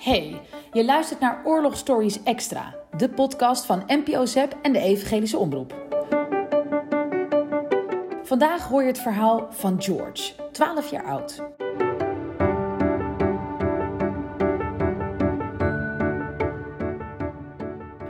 Hey, je luistert naar Oorlog Stories Extra, de podcast van NPO ZEP en de Evangelische Omroep. Vandaag hoor je het verhaal van George, 12 jaar oud.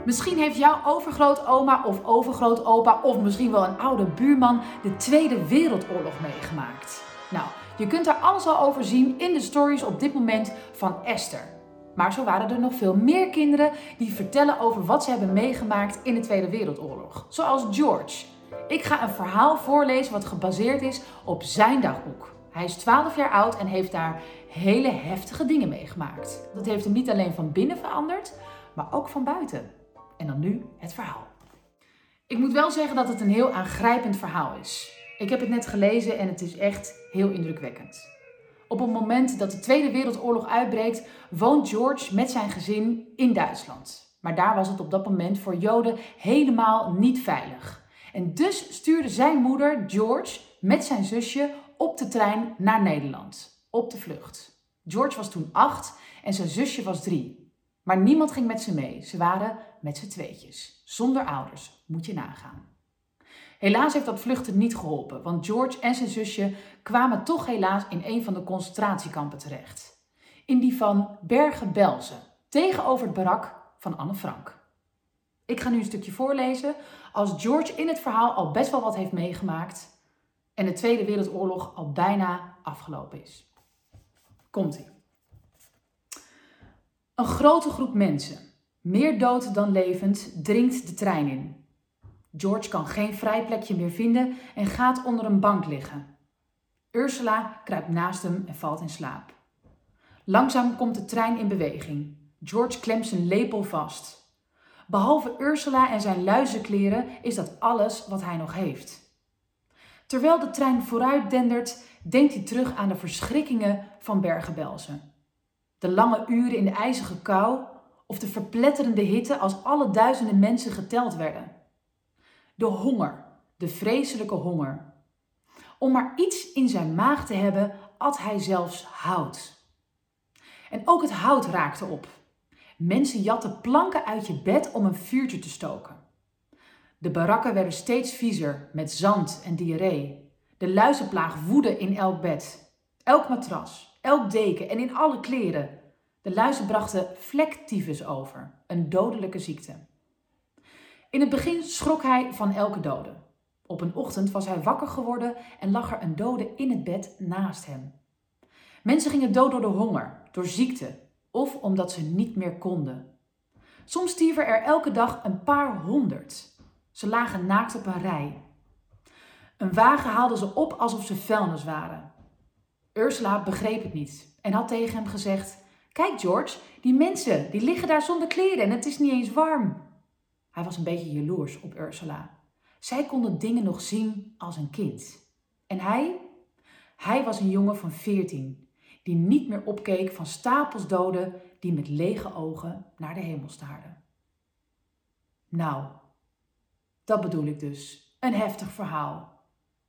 Misschien heeft jouw overgrootoma of overgrootopa of misschien wel een oude buurman de Tweede Wereldoorlog meegemaakt. Nou, je kunt daar alles al over zien in de stories op dit moment van Esther. Maar zo waren er nog veel meer kinderen die vertellen over wat ze hebben meegemaakt in de Tweede Wereldoorlog. Zoals George. Ik ga een verhaal voorlezen wat gebaseerd is op zijn dagboek. Hij is 12 jaar oud en heeft daar hele heftige dingen meegemaakt. Dat heeft hem niet alleen van binnen veranderd, maar ook van buiten. En dan nu het verhaal. Ik moet wel zeggen dat het een heel aangrijpend verhaal is. Ik heb het net gelezen en het is echt heel indrukwekkend. Op het moment dat de Tweede Wereldoorlog uitbreekt, woont George met zijn gezin in Duitsland. Maar daar was het op dat moment voor Joden helemaal niet veilig. En dus stuurde zijn moeder, George, met zijn zusje op de trein naar Nederland. Op de vlucht. George was toen acht en zijn zusje was drie. Maar niemand ging met ze mee. Ze waren met z'n tweetjes. Zonder ouders, moet je nagaan. Helaas heeft dat vluchten niet geholpen, want George en zijn zusje kwamen toch helaas in een van de concentratiekampen terecht. In die van Bergen-Belsen, tegenover het barak van Anne Frank. Ik ga nu een stukje voorlezen als George in het verhaal al best wel wat heeft meegemaakt en de Tweede Wereldoorlog al bijna afgelopen is. Komt-ie. Een grote groep mensen, meer dood dan levend, dringt de trein in. George kan geen vrij plekje meer vinden en gaat onder een bank liggen. Ursula kruipt naast hem en valt in slaap. Langzaam komt de trein in beweging. George klemt zijn lepel vast. Behalve Ursula en zijn luizenkleren is dat alles wat hij nog heeft. Terwijl de trein vooruit dendert, denkt hij terug aan de verschrikkingen van Bergen-Belsen. De lange uren in de ijzige kou of de verpletterende hitte als alle duizenden mensen geteld werden. De honger, de vreselijke honger. Om maar iets in zijn maag te hebben, at hij zelfs hout. En ook het hout raakte op. Mensen jatten planken uit je bed om een vuurtje te stoken. De barakken werden steeds viezer met zand en diarree. De luizenplaag woedde in elk bed, elk matras, elk deken en in alle kleren. De luizen brachten vlektyfus over, een dodelijke ziekte. In het begin schrok hij van elke dode. Op een ochtend was hij wakker geworden en lag er een dode in het bed naast hem. Mensen gingen dood door de honger, door ziekte of omdat ze niet meer konden. Soms stierven er elke dag een paar honderd. Ze lagen naakt op een rij. Een wagen haalde ze op alsof ze vuilnis waren. Ursula begreep het niet en had tegen hem gezegd: Kijk, George, die mensen die liggen daar zonder kleren en het is niet eens warm. Hij was een beetje jaloers op Ursula. Zij konden dingen nog zien als een kind. En hij? Hij was een jongen van veertien, die niet meer opkeek van stapels doden die met lege ogen naar de hemel staarden. Nou, dat bedoel ik dus. Een heftig verhaal.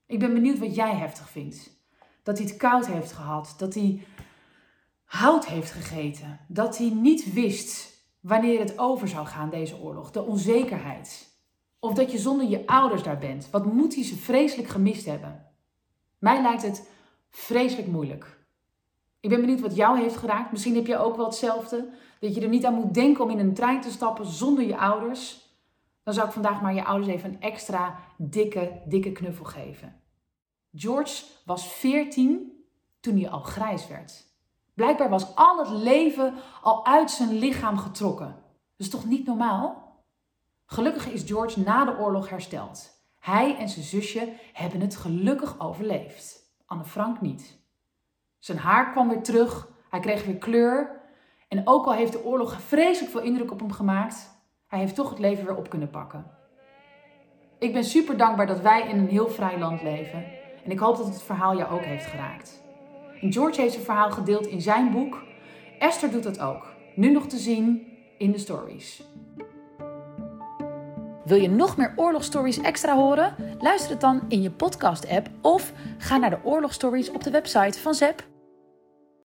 Ik ben benieuwd wat jij heftig vindt. Dat hij het koud heeft gehad, dat hij hout heeft gegeten, dat hij niet wist wanneer het over zou gaan, deze oorlog. De onzekerheid. Of dat je zonder je ouders daar bent. Wat moet hij ze vreselijk gemist hebben? Mij lijkt het vreselijk moeilijk. Ik ben benieuwd wat jou heeft geraakt. Misschien heb je ook wel hetzelfde. Dat je er niet aan moet denken om in een trein te stappen zonder je ouders. Dan zou ik vandaag maar je ouders even een extra dikke, dikke knuffel geven. George was 14 toen hij al grijs werd. Blijkbaar was al het leven al uit zijn lichaam getrokken. Dat is toch niet normaal? Gelukkig is George na de oorlog hersteld. Hij en zijn zusje hebben het gelukkig overleefd. Anne Frank niet. Zijn haar kwam weer terug, hij kreeg weer kleur. En ook al heeft de oorlog vreselijk veel indruk op hem gemaakt, hij heeft toch het leven weer op kunnen pakken. Ik ben super dankbaar dat wij in een heel vrij land leven. En ik hoop dat het verhaal jou ook heeft geraakt. George heeft zijn verhaal gedeeld in zijn boek. Esther doet dat ook. Nu nog te zien in de stories. Wil je nog meer oorlogstories extra horen? Luister het dan in je podcast-app of ga naar de oorlogstories op de website van ZEP.